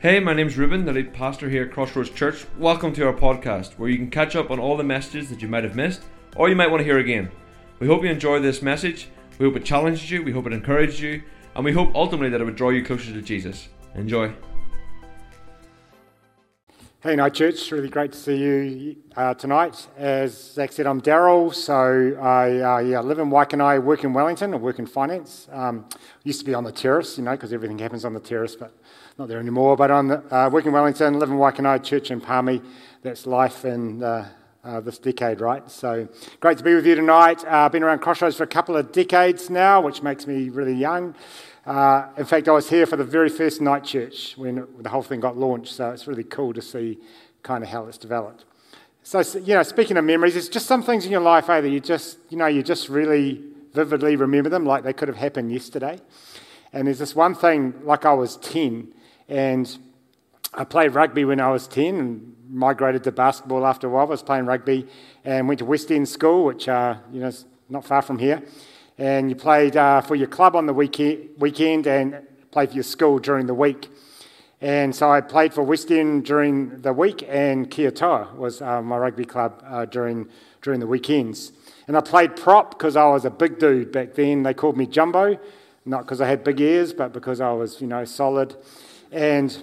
Hey, my name's Ruben, the lead pastor here at Crossroads Church. Welcome to our podcast, where you can catch up on all the messages that you might have missed or you might want to hear again. We hope you enjoy this message. We hope it challenges you, we hope it encourages you, and we hope ultimately that it would draw you closer to Jesus. Enjoy. Hey, Night Church. Really great to see you uh, tonight. As Zach said, I'm Darryl. So I uh, yeah, live in Waikanae, work in Wellington, I work in finance. Um, used to be on the terrace, you know, because everything happens on the terrace, but not there anymore. But on the, uh, in Wellington, live in Waikanae, church in Palmy. That's life in uh, uh, this decade, right? So great to be with you tonight. I've uh, been around Crossroads for a couple of decades now, which makes me really young. Uh, in fact, I was here for the very first night church when the whole thing got launched, so it's really cool to see kind of how it's developed. So, you know, speaking of memories, there's just some things in your life, that you just, you know, you just really vividly remember them like they could have happened yesterday. And there's this one thing, like I was 10, and I played rugby when I was 10 and migrated to basketball after a while. I was playing rugby and went to West End School, which, uh, you know, is not far from here and you played uh, for your club on the weekend, weekend and played for your school during the week. And so I played for West End during the week, and Kia Toa was uh, my rugby club uh, during, during the weekends. And I played prop because I was a big dude back then. They called me Jumbo, not because I had big ears, but because I was, you know, solid and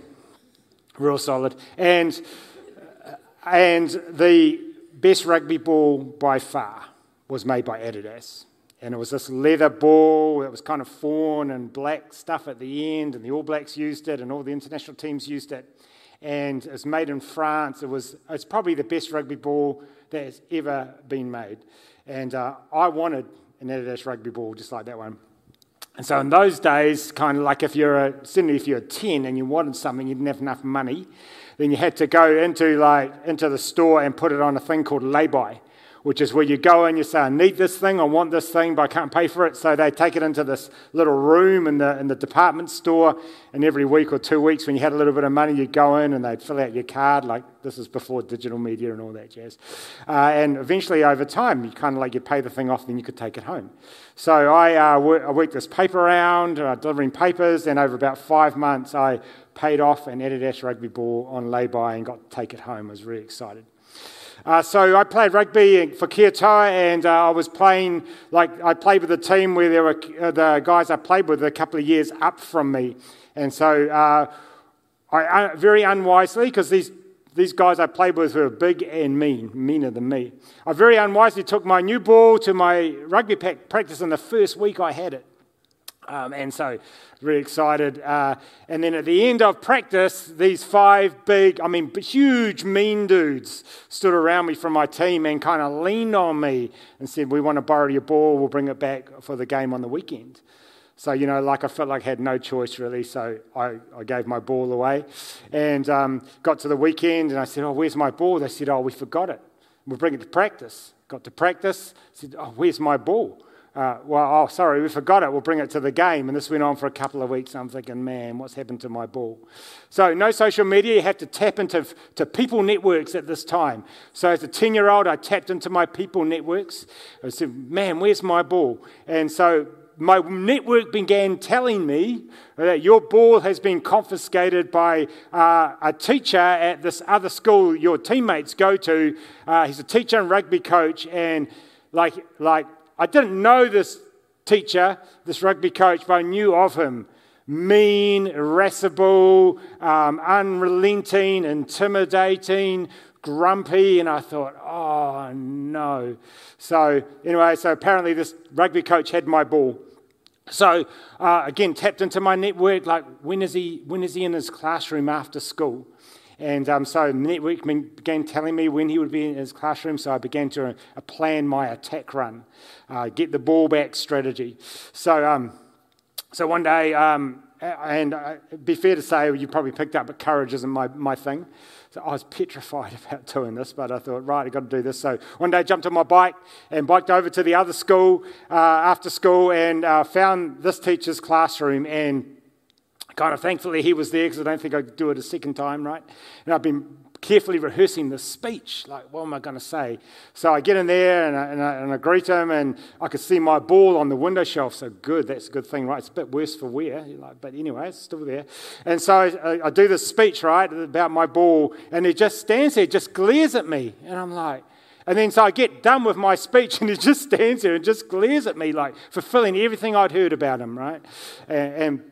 real solid. And, and the best rugby ball by far was made by Adidas and it was this leather ball that was kind of fawn and black stuff at the end, and the All Blacks used it, and all the international teams used it. And it was made in France. It was it's probably the best rugby ball that has ever been made. And uh, I wanted an Adidas rugby ball just like that one. And so in those days, kind of like if you're a, certainly if you're 10 and you wanted something, you didn't have enough money, then you had to go into like into the store and put it on a thing called lay-by which is where you go and you say, I need this thing, I want this thing, but I can't pay for it. So they take it into this little room in the, in the department store, and every week or two weeks, when you had a little bit of money, you'd go in and they'd fill out your card. Like this is before digital media and all that jazz. Uh, and eventually, over time, you kind of like you pay the thing off, then you could take it home. So I, uh, work, I worked this paper around, uh, delivering papers, and over about five months, I paid off an Adidas rugby ball on lay-by and got to take it home. I was really excited. Uh, so I played rugby for Kia and uh, I was playing like I played with a team where there were uh, the guys I played with a couple of years up from me, and so uh, I uh, very unwisely because these. These guys I played with were big and mean, meaner than me. I very unwisely took my new ball to my rugby practice in the first week I had it. Um, and so, really excited. Uh, and then at the end of practice, these five big, I mean, huge, mean dudes stood around me from my team and kind of leaned on me and said, We want to borrow your ball, we'll bring it back for the game on the weekend. So, you know, like I felt like I had no choice really, so I, I gave my ball away and um, got to the weekend and I said, Oh, where's my ball? They said, Oh, we forgot it. We'll bring it to practice. Got to practice, said, Oh, where's my ball? Uh, well, oh, sorry, we forgot it. We'll bring it to the game. And this went on for a couple of weeks. I'm thinking, man, what's happened to my ball? So, no social media. You have to tap into to people networks at this time. So, as a 10 year old, I tapped into my people networks. I said, man, where's my ball? And so, my network began telling me that your ball has been confiscated by uh, a teacher at this other school your teammates go to. Uh, he's a teacher and rugby coach, and like, like I didn't know this teacher, this rugby coach, but I knew of him. Mean, irascible, um, unrelenting, intimidating, grumpy, and I thought, oh no. So, anyway, so apparently this rugby coach had my ball. So, uh, again, tapped into my network like, when is, he, when is he in his classroom after school? And um, so Network began telling me when he would be in his classroom, so I began to uh, plan my attack run, uh, get the ball back strategy. So, um, so one day, um, and uh, be fair to say you probably picked up, but courage isn't my, my thing. So I was petrified about doing this, but I thought, right, I've got to do this. So one day I jumped on my bike and biked over to the other school uh, after school and uh, found this teacher's classroom and kind of thankfully he was there because I don't think I could do it a second time, right? And I've been carefully rehearsing the speech. Like, what am I going to say? So I get in there and I, and, I, and I, greet him, and I could see my ball on the window shelf. So good, that's a good thing, right? It's a bit worse for wear, like, but anyway, it's still there. And so I, I do this speech, right, about my ball, and he just stands there, just glares at me. And I'm like, and then so I get done with my speech, and he just stands there and just glares at me, like fulfilling everything I'd heard about him, right? And, and,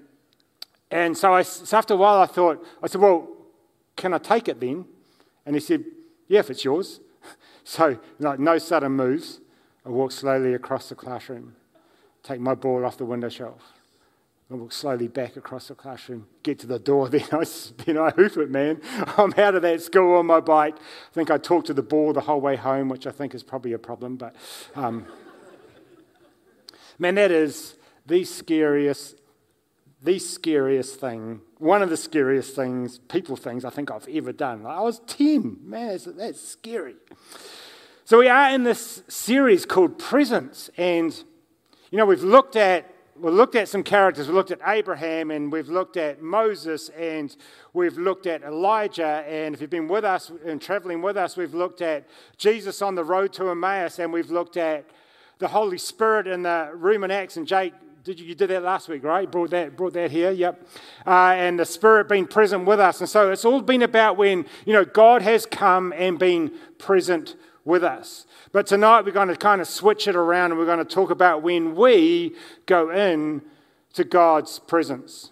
and so, I, so after a while, I thought, I said, well, can I take it then? And he said, Yeah, if it's yours. So, like, no sudden moves. I walk slowly across the classroom, take my ball off the window shelf. I walk slowly back across the classroom, get to the door, then I, then I hoof it, man. I'm out of that school on my bike. I think I talked to the ball the whole way home, which I think is probably a problem, but um, man, that is the scariest the scariest thing, one of the scariest things, people things I think I've ever done. Like I was 10. Man, that's, that's scary. So we are in this series called Presence. And, you know, we've looked at we've looked at some characters. We've looked at Abraham and we've looked at Moses and we've looked at Elijah. And if you've been with us and traveling with us, we've looked at Jesus on the road to Emmaus and we've looked at the Holy Spirit in the room in Acts. And Jake did you, you did that last week, right? Brought that, brought that here, yep. Uh, and the Spirit being present with us. And so it's all been about when, you know, God has come and been present with us. But tonight we're going to kind of switch it around and we're going to talk about when we go in to God's presence.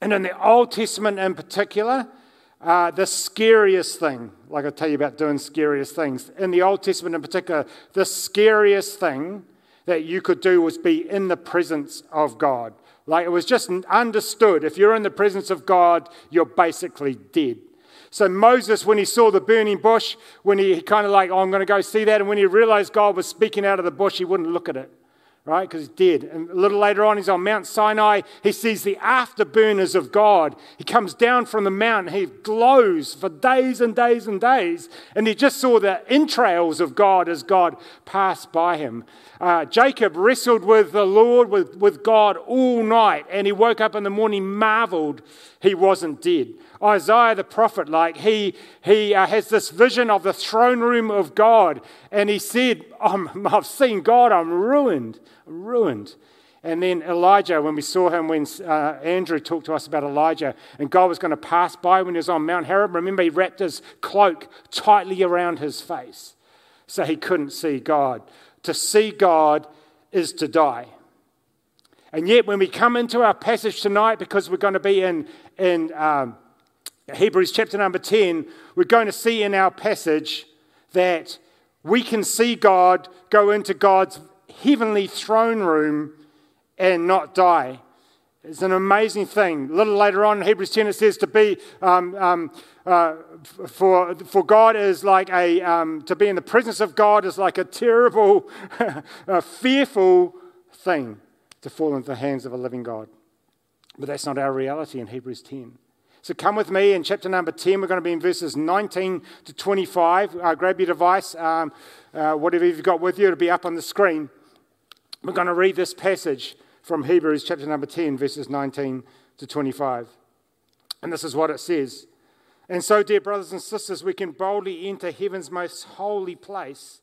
And in the Old Testament in particular, uh, the scariest thing, like I tell you about doing scariest things, in the Old Testament in particular, the scariest thing that you could do was be in the presence of God. Like it was just understood. If you're in the presence of God, you're basically dead. So Moses, when he saw the burning bush, when he kind of like, oh, I'm going to go see that, and when he realized God was speaking out of the bush, he wouldn't look at it right? Because he's dead. And a little later on, he's on Mount Sinai. He sees the afterburners of God. He comes down from the mountain. He glows for days and days and days. And he just saw the entrails of God as God passed by him. Uh, Jacob wrestled with the Lord, with, with God all night. And he woke up in the morning, marveled he wasn't dead. Isaiah the prophet, like he, he uh, has this vision of the throne room of God, and he said, I've seen God, I'm ruined, ruined. And then Elijah, when we saw him, when uh, Andrew talked to us about Elijah, and God was going to pass by when he was on Mount Horeb, remember he wrapped his cloak tightly around his face so he couldn't see God. To see God is to die. And yet, when we come into our passage tonight, because we're going to be in, in um, Hebrews chapter number 10, we're going to see in our passage that we can see God go into God's heavenly throne room and not die. It's an amazing thing. A little later on in Hebrews 10, it says to be, um, um, uh, for, for God is like a, um, to be in the presence of God is like a terrible, a fearful thing to fall into the hands of a living God. But that's not our reality in Hebrews 10. So come with me in chapter number 10. We're going to be in verses 19 to 25. Uh, grab your device, um, uh, whatever you've got with you, it'll be up on the screen. We're going to read this passage from Hebrews chapter number 10, verses 19 to 25. And this is what it says. And so, dear brothers and sisters, we can boldly enter heaven's most holy place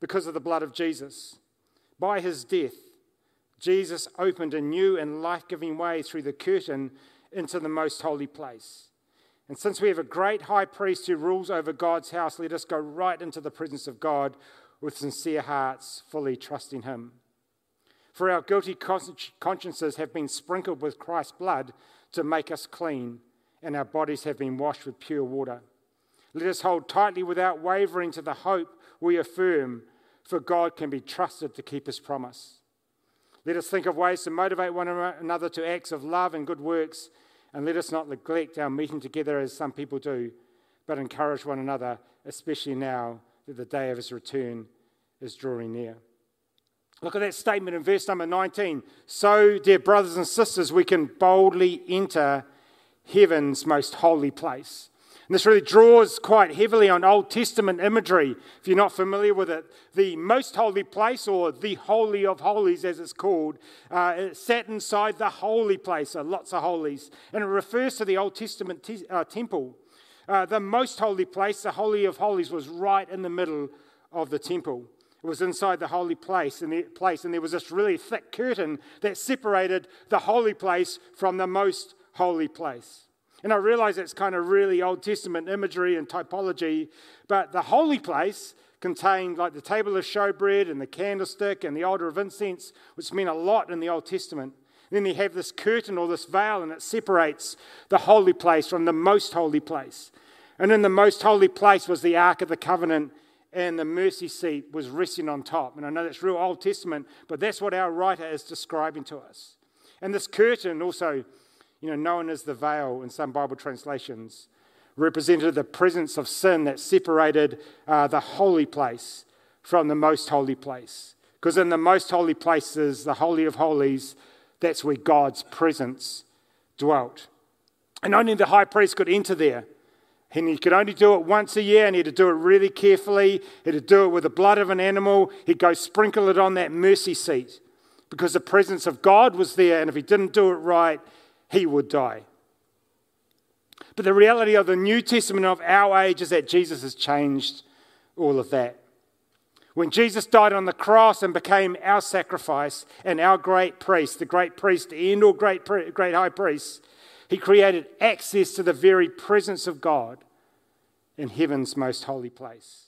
because of the blood of Jesus. By his death, Jesus opened a new and life giving way through the curtain into the most holy place. And since we have a great high priest who rules over God's house, let us go right into the presence of God with sincere hearts, fully trusting Him. For our guilty consciences have been sprinkled with Christ's blood to make us clean, and our bodies have been washed with pure water. Let us hold tightly without wavering to the hope we affirm, for God can be trusted to keep His promise. Let us think of ways to motivate one another to acts of love and good works and let us not neglect our meeting together as some people do, but encourage one another, especially now that the day of his return is drawing near. Look at that statement in verse number 19. So, dear brothers and sisters, we can boldly enter heaven's most holy place. And this really draws quite heavily on Old Testament imagery. If you're not familiar with it, the most holy place, or the Holy of Holies as it's called, uh, it sat inside the holy place, so lots of holies. And it refers to the Old Testament te- uh, temple. uh, the most holy place, the Holy of Holies, was right in the middle of the temple. It was inside the holy place, and, the place, and there was this really thick curtain that separated the holy place from the most holy place. And I realize that's kind of really Old Testament imagery and typology, but the holy place contained like the table of showbread and the candlestick and the altar of incense, which meant a lot in the Old Testament. Then you have this curtain or this veil, and it separates the holy place from the most holy place. And in the most holy place was the Ark of the Covenant and the mercy seat was resting on top. And I know that's real Old Testament, but that's what our writer is describing to us. And this curtain, also, you know, known as the veil in some Bible translations, represented the presence of sin that separated uh, the holy place from the most holy place. Because in the most holy places, the Holy of Holies, that's where God's presence dwelt. And only the high priest could enter there. And he could only do it once a year, and he had to do it really carefully. He had to do it with the blood of an animal. He'd go sprinkle it on that mercy seat because the presence of God was there, and if he didn't do it right, he would die. But the reality of the New Testament of our age is that Jesus has changed all of that. When Jesus died on the cross and became our sacrifice and our great priest, the great priest and all great, great high priest, he created access to the very presence of God in heaven's most holy place.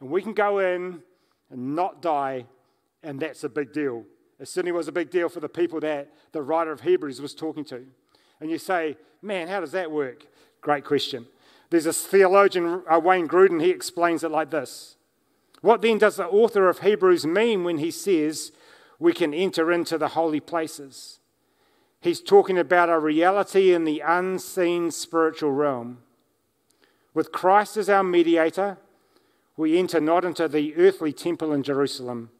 And we can go in and not die, and that's a big deal. It certainly was a big deal for the people that the writer of Hebrews was talking to. And you say, man, how does that work? Great question. There's this theologian, uh, Wayne Grudem, he explains it like this. What then does the author of Hebrews mean when he says we can enter into the holy places? He's talking about a reality in the unseen spiritual realm. With Christ as our mediator, we enter not into the earthly temple in Jerusalem,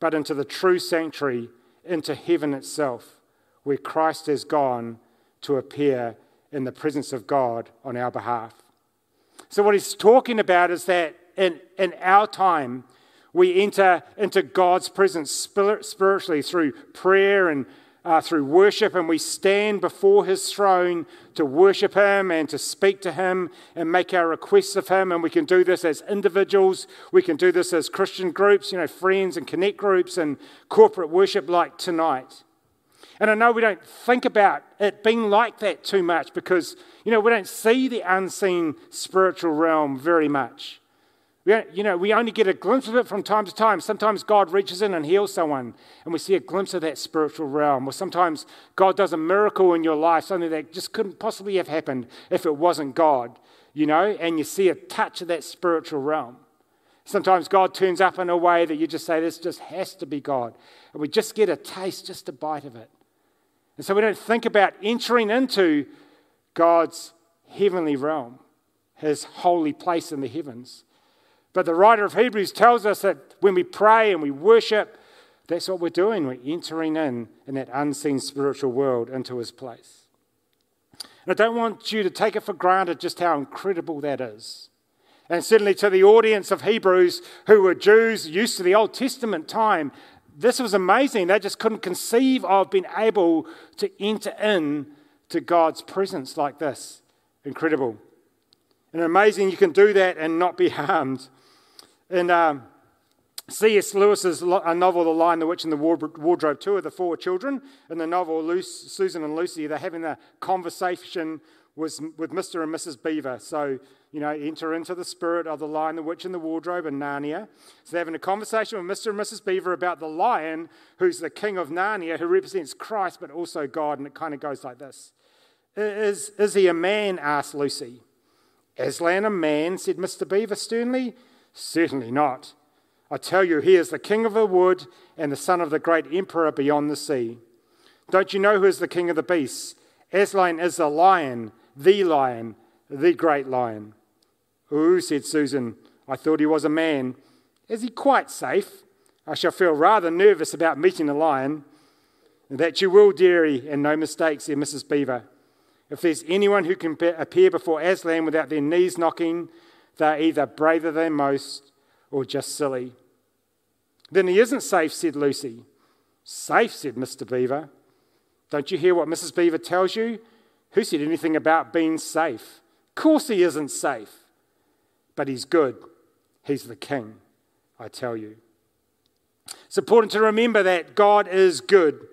but into the true sanctuary, into heaven itself, where Christ has gone to appear in the presence of God on our behalf. So, what he's talking about is that in, in our time, we enter into God's presence spiritually through prayer and uh, through worship, and we stand before his throne to worship him and to speak to him and make our requests of him. And we can do this as individuals, we can do this as Christian groups, you know, friends and connect groups and corporate worship like tonight. And I know we don't think about it being like that too much because, you know, we don't see the unseen spiritual realm very much. We, you know, we only get a glimpse of it from time to time. Sometimes God reaches in and heals someone, and we see a glimpse of that spiritual realm. Or sometimes God does a miracle in your life, something that just couldn't possibly have happened if it wasn't God, you know, and you see a touch of that spiritual realm. Sometimes God turns up in a way that you just say, this just has to be God. And we just get a taste, just a bite of it. And so we don't think about entering into God's heavenly realm, his holy place in the heavens. But the writer of Hebrews tells us that when we pray and we worship, that's what we're doing. We're entering in in that unseen spiritual world into his place. And I don't want you to take it for granted just how incredible that is. And certainly to the audience of Hebrews who were Jews used to the Old Testament time, this was amazing. They just couldn't conceive of being able to enter in to God's presence like this. Incredible. And amazing you can do that and not be harmed. In um, C.S. Lewis's novel, The Lion, the Witch, and the Wardrobe, two of the four children in the novel, Susan and Lucy, they're having a conversation with, Mr. and Mrs. Beaver. So, you know, enter into the spirit of the lion, the witch, and the wardrobe in Narnia. So they're having a conversation with Mr. and Mrs. Beaver about the lion, who's the king of Narnia, who represents Christ, but also God. And it kind of goes like this Is, is he a man? asked Lucy. Aslan a man? said Mr. Beaver sternly. Certainly not. I tell you, he is the king of the wood and the son of the great emperor beyond the sea. Don't you know who is the king of the beasts? Aslan is the lion, the lion, the great lion. Ooh, said Susan, I thought he was a man. Is he quite safe? I shall feel rather nervous about meeting a lion. That you will, dearie, and no mistake, said Mrs. Beaver. If there's anyone who can appear before Aslan without their knees knocking, they're either braver than most or just silly. Then he isn't safe, said Lucy. Safe, said Mr. Beaver. Don't you hear what Mrs. Beaver tells you? Who said anything about being safe? course, he isn't safe, but he's good. He's the king, I tell you. It's important to remember that God is good,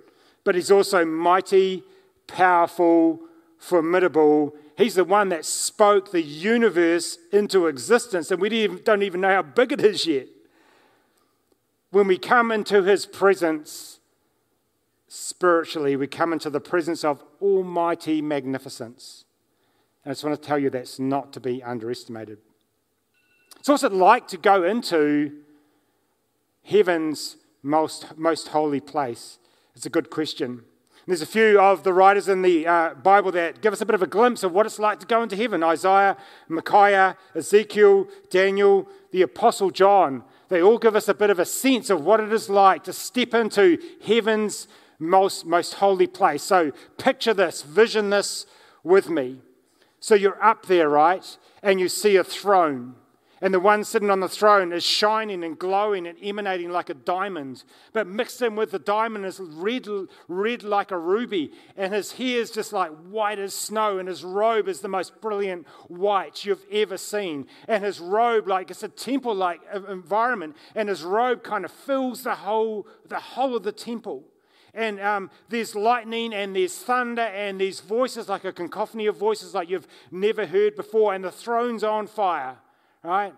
but he's also mighty, powerful, formidable. He's the one that spoke the universe into existence, and we don't even know how big it is yet. When we come into his presence, spiritually, we come into the presence of almighty magnificence. And I just want to tell you that's not to be underestimated. So, what's it like to go into heaven's most, most holy place? It's a good question. There's a few of the writers in the uh, Bible that give us a bit of a glimpse of what it's like to go into heaven Isaiah, Micaiah, Ezekiel, Daniel, the Apostle John. They all give us a bit of a sense of what it is like to step into heaven's most, most holy place. So picture this, vision this with me. So you're up there, right? And you see a throne. And the one sitting on the throne is shining and glowing and emanating like a diamond. But mixed in with the diamond is red, red like a ruby. And his hair is just like white as snow. And his robe is the most brilliant white you've ever seen. And his robe, like it's a temple like environment. And his robe kind of fills the whole, the whole of the temple and um, there's lightning and there's thunder and there's voices like a cacophony of voices like you've never heard before, and the throne's on fire, right?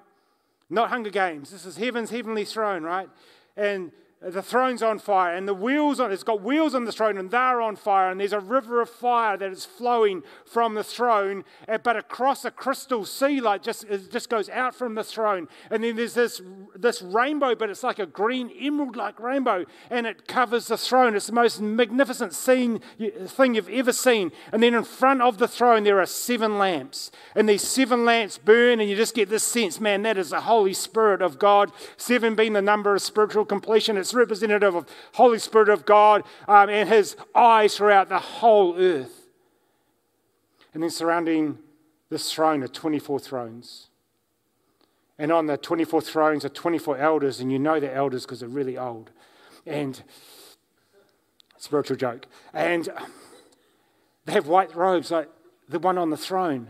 Not Hunger Games. This is heaven's heavenly throne, right? And the throne's on fire and the wheels on it's got wheels on the throne and they're on fire and there's a river of fire that is flowing from the throne eh, but across a crystal sea like just it just goes out from the throne. And then there's this this rainbow but it's like a green emerald like rainbow and it covers the throne. It's the most magnificent scene thing you've ever seen. And then in front of the throne there are seven lamps and these seven lamps burn and you just get this sense man that is the holy spirit of god. Seven being the number of spiritual completion it's representative of Holy Spirit of God um, and his eyes throughout the whole earth. And then surrounding this throne are 24 thrones. And on the 24 thrones are 24 elders, and you know they're elders because they're really old. And spiritual joke. And they have white robes, like the one on the throne.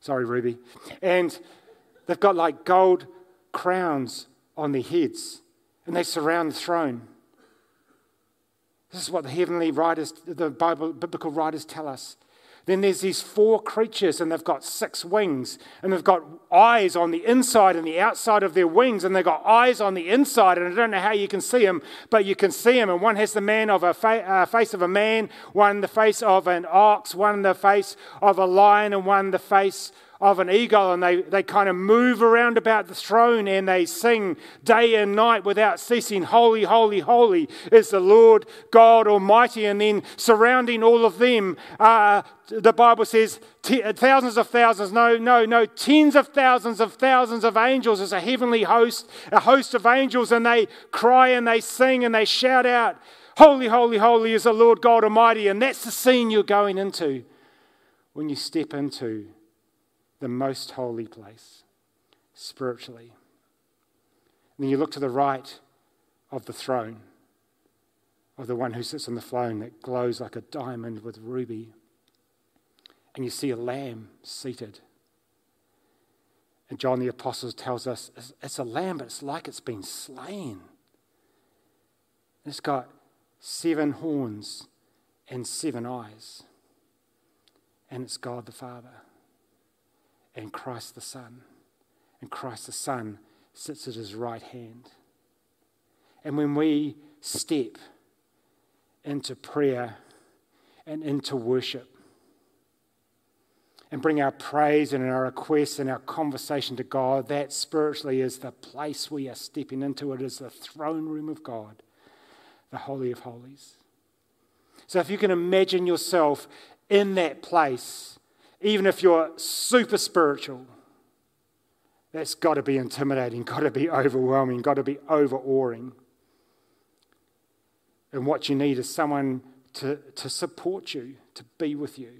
Sorry, Ruby. And they've got like gold crowns on their heads and they surround the throne. This is what the heavenly writers, the Bible, biblical writers tell us. Then there's these four creatures, and they've got six wings, and they've got eyes on the inside and the outside of their wings, and they've got eyes on the inside, and I don't know how you can see them, but you can see them. And one has the man of a fa- uh, face of a man, one the face of an ox, one the face of a lion, and one the face of an eagle and they, they kind of move around about the throne and they sing day and night without ceasing, Holy, holy, holy is the Lord God Almighty. And then surrounding all of them, uh, the Bible says t- thousands of thousands, no, no, no, tens of thousands of thousands of angels as a heavenly host, a host of angels, and they cry and they sing and they shout out, Holy, holy, holy is the Lord God Almighty. And that's the scene you're going into when you step into the most holy place spiritually. And then you look to the right of the throne of the one who sits on the throne that glows like a diamond with ruby. And you see a lamb seated. And John the Apostle tells us it's a lamb, but it's like it's been slain. It's got seven horns and seven eyes. And it's God the Father and Christ the Son. And Christ the Son sits at his right hand. And when we step into prayer and into worship, and bring our praise and our requests and our conversation to God, that spiritually is the place we are stepping into. It is the throne room of God, the Holy of Holies. So if you can imagine yourself in that place, even if you're super spiritual, that's got to be intimidating, got to be overwhelming, got to be overawing. And what you need is someone to, to support you, to be with you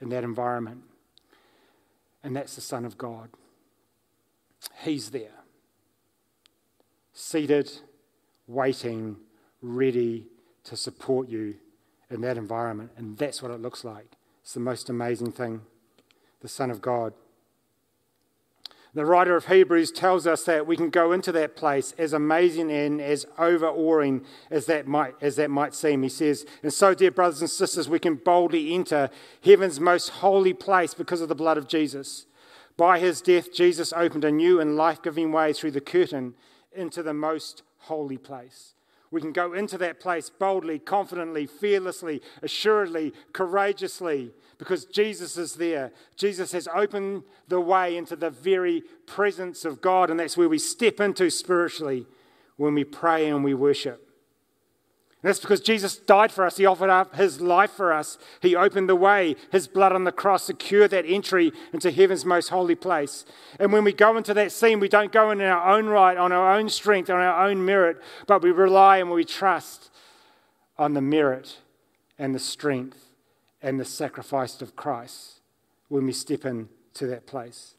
in that environment. And that's the Son of God. He's there, seated, waiting, ready to support you in that environment. And that's what it looks like. It's the most amazing thing. the Son of God. The writer of Hebrews tells us that we can go into that place as amazing and as overawing as that might, as that might seem. He says, And so, dear brothers and sisters, we can boldly enter heaven's most holy place because of the blood of Jesus. By his death, Jesus opened a new and life giving way through the curtain into the most holy place. We can go into that place boldly, confidently, fearlessly, assuredly, courageously, because Jesus is there. Jesus has opened the way into the very presence of God, and that's where we step into spiritually when we pray and we worship. That's because Jesus died for us. He offered up his life for us. He opened the way. His blood on the cross secured that entry into heaven's most holy place. And when we go into that scene, we don't go in our own right, on our own strength, on our own merit, but we rely and we trust on the merit and the strength and the sacrifice of Christ when we step into that place.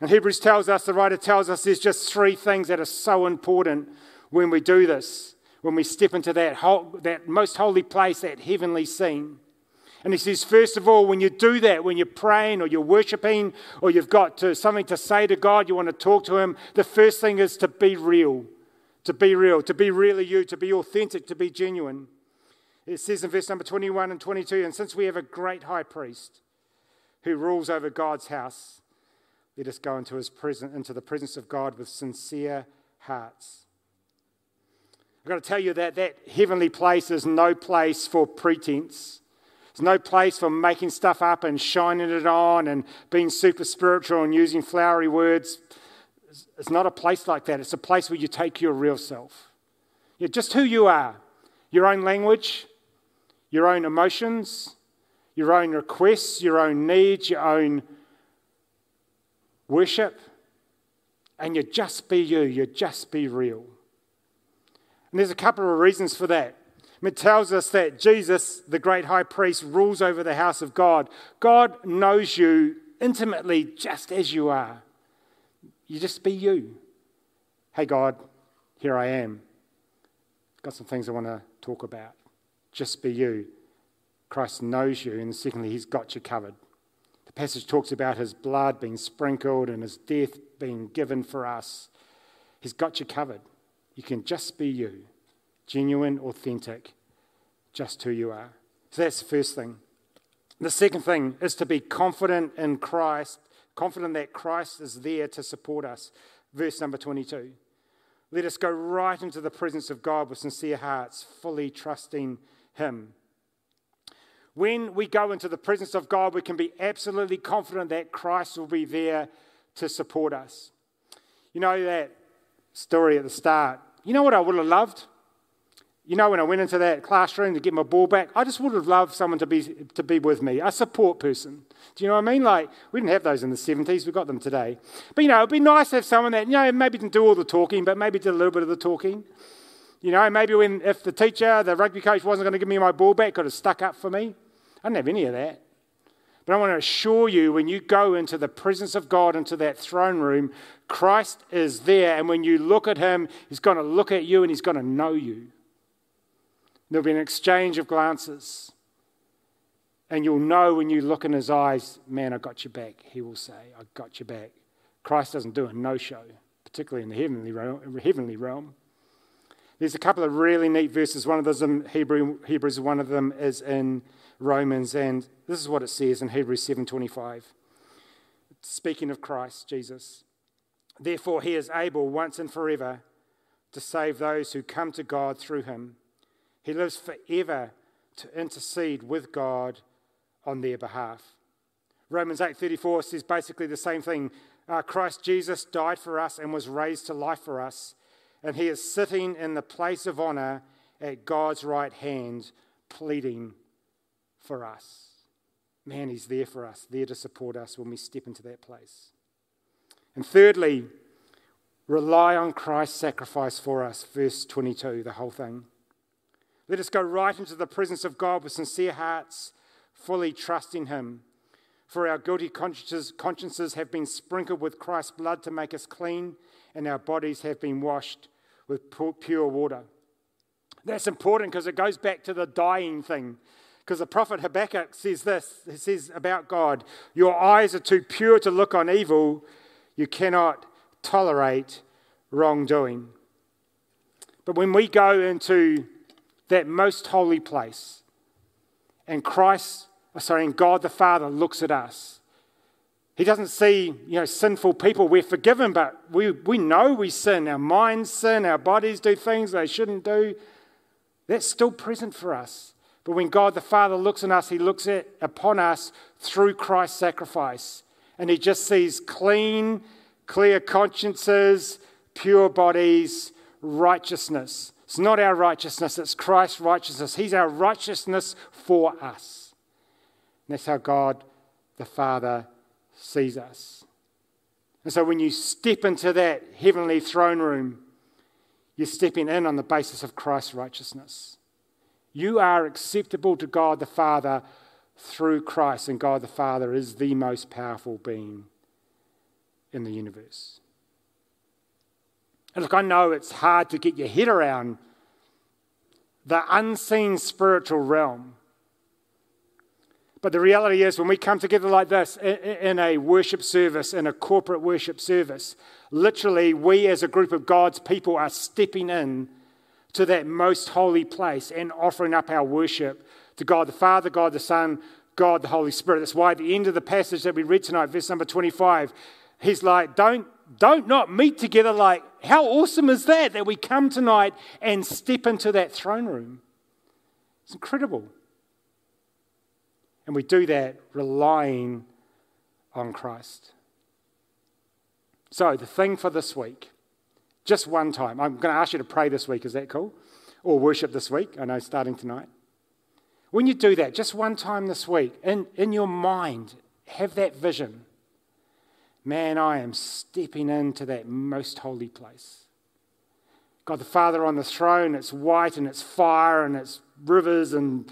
And Hebrews tells us, the writer tells us, there's just three things that are so important when we do this when we step into that, whole, that most holy place, that heavenly scene. And he says, first of all, when you do that, when you're praying or you're worshiping or you've got to, something to say to God, you want to talk to Him, the first thing is to be real. To be real, to be really you, to be authentic, to be genuine. It says in verse number 21 and 22 And since we have a great high priest who rules over God's house, let us go into, his presence, into the presence of God with sincere hearts I've got to tell you that that heavenly place is no place for pretense. It's no place for making stuff up and shining it on and being super spiritual and using flowery words. It's not a place like that. It's a place where you take your real self. You're just who you are your own language, your own emotions, your own requests, your own needs, your own worship. And you just be you, you just be real. And there's a couple of reasons for that. It tells us that Jesus, the great high priest, rules over the house of God. God knows you intimately just as you are. You just be you. Hey, God, here I am. Got some things I want to talk about. Just be you. Christ knows you, and secondly, He's got you covered. The passage talks about His blood being sprinkled and His death being given for us. He's got you covered. You can just be you, genuine, authentic, just who you are. So that's the first thing. The second thing is to be confident in Christ, confident that Christ is there to support us. Verse number 22. Let us go right into the presence of God with sincere hearts, fully trusting Him. When we go into the presence of God, we can be absolutely confident that Christ will be there to support us. You know that story at the start. You know what I would have loved? You know, when I went into that classroom to get my ball back, I just would have loved someone to be, to be with me, a support person. Do you know what I mean? Like, we didn't have those in the 70s, we got them today. But, you know, it'd be nice to have someone that, you know, maybe didn't do all the talking, but maybe did a little bit of the talking. You know, maybe when, if the teacher, the rugby coach wasn't going to give me my ball back, could have stuck up for me. I didn't have any of that. But I want to assure you when you go into the presence of God, into that throne room, Christ is there. And when you look at him, he's going to look at you and he's going to know you. There'll be an exchange of glances. And you'll know when you look in his eyes, man, I got your back. He will say, I got your back. Christ doesn't do a no show, particularly in the heavenly realm, heavenly realm. There's a couple of really neat verses. One of those in Hebrew, Hebrews, one of them is in Romans, and this is what it says in Hebrews 7:25. Speaking of Christ Jesus, therefore he is able once and forever to save those who come to God through him. He lives forever to intercede with God on their behalf. Romans 8:34 says basically the same thing. Uh, Christ Jesus died for us and was raised to life for us, and he is sitting in the place of honor at God's right hand, pleading for us. Man, He's there for us, there to support us when we step into that place. And thirdly, rely on Christ's sacrifice for us. Verse 22, the whole thing. Let us go right into the presence of God with sincere hearts, fully trusting Him. For our guilty consciences, consciences have been sprinkled with Christ's blood to make us clean, and our bodies have been washed with pure water. That's important because it goes back to the dying thing Because the prophet Habakkuk says this he says about God, Your eyes are too pure to look on evil, you cannot tolerate wrongdoing. But when we go into that most holy place and Christ, oh, sorry, and God the Father looks at us, he doesn't see, you know, sinful people. We're forgiven, but we, we know we sin. Our minds sin, our bodies do things they shouldn't do. That's still present for us. But when God the Father looks on us, he looks at, upon us through Christ's sacrifice. And he just sees clean, clear consciences, pure bodies, righteousness. It's not our righteousness, it's Christ's righteousness. He's our righteousness for us. And that's how God the Father sees us. And so when you step into that heavenly throne room, you're stepping in on the basis of Christ's righteousness. You are acceptable to God the Father through Christ, and God the Father is the most powerful being in the universe. And look, I know it's hard to get your head around the unseen spiritual realm. But the reality is, when we come together like this in a worship service, in a corporate worship service, literally, we as a group of God's people are stepping in to that most holy place and offering up our worship to God the Father, God the Son, God the Holy Spirit. That's why at the end of the passage that we read tonight, verse number 25, he's like, Don't, don't not meet together like, how awesome is that that we come tonight and step into that throne room? It's incredible. And we do that relying on Christ. So, the thing for this week, just one time, I'm going to ask you to pray this week, is that cool? Or worship this week, I know, starting tonight. When you do that, just one time this week, in, in your mind, have that vision. Man, I am stepping into that most holy place. God the Father on the throne, it's white and it's fire and it's rivers and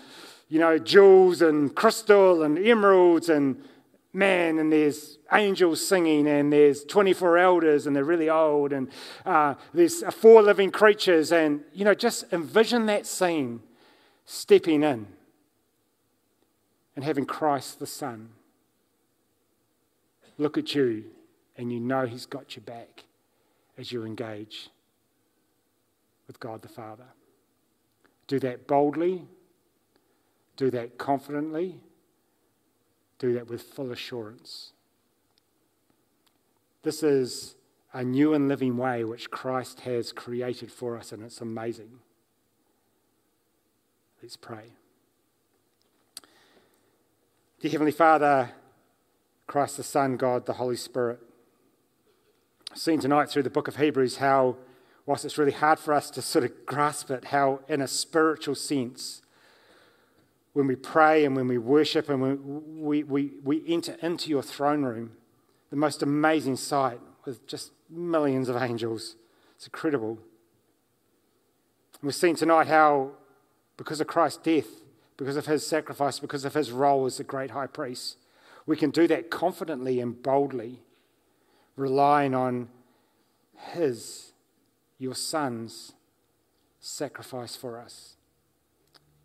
you know, jewels and crystal and emeralds and man, and there's angels singing, and there's 24 elders, and they're really old, and uh, there's four living creatures, and you know, just envision that scene stepping in and having Christ the Son look at you, and you know He's got your back as you engage with God the Father. Do that boldly do that confidently. Do that with full assurance. This is a new and living way which Christ has created for us, and it's amazing. Let's pray. Dear Heavenly Father, Christ the Son, God the Holy Spirit, seen tonight through the book of Hebrews how, whilst it's really hard for us to sort of grasp it, how in a spiritual sense, when we pray and when we worship and when we, we, we enter into your throne room, the most amazing sight with just millions of angels. It's incredible. And we've seen tonight how, because of Christ's death, because of his sacrifice, because of his role as the great high priest, we can do that confidently and boldly, relying on his, your son's, sacrifice for us.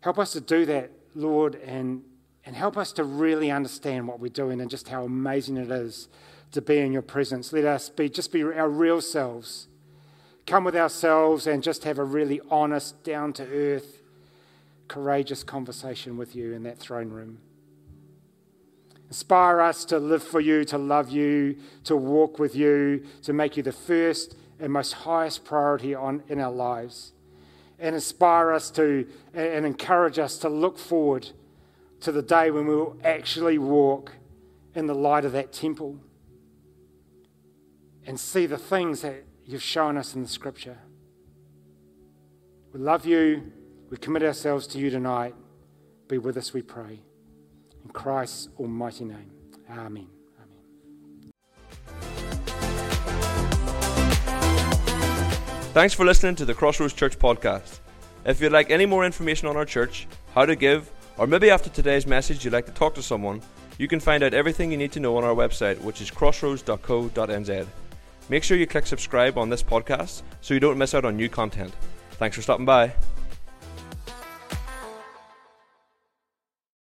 Help us to do that Lord, and, and help us to really understand what we're doing and just how amazing it is to be in your presence. Let us be just be our real selves. Come with ourselves and just have a really honest, down to earth, courageous conversation with you in that throne room. Inspire us to live for you, to love you, to walk with you, to make you the first and most highest priority on, in our lives and inspire us to and encourage us to look forward to the day when we will actually walk in the light of that temple and see the things that you've shown us in the scripture. We love you. We commit ourselves to you tonight. Be with us, we pray. In Christ's almighty name. Amen. Thanks for listening to the Crossroads Church podcast. If you'd like any more information on our church, how to give, or maybe after today's message you'd like to talk to someone, you can find out everything you need to know on our website, which is crossroads.co.nz. Make sure you click subscribe on this podcast so you don't miss out on new content. Thanks for stopping by.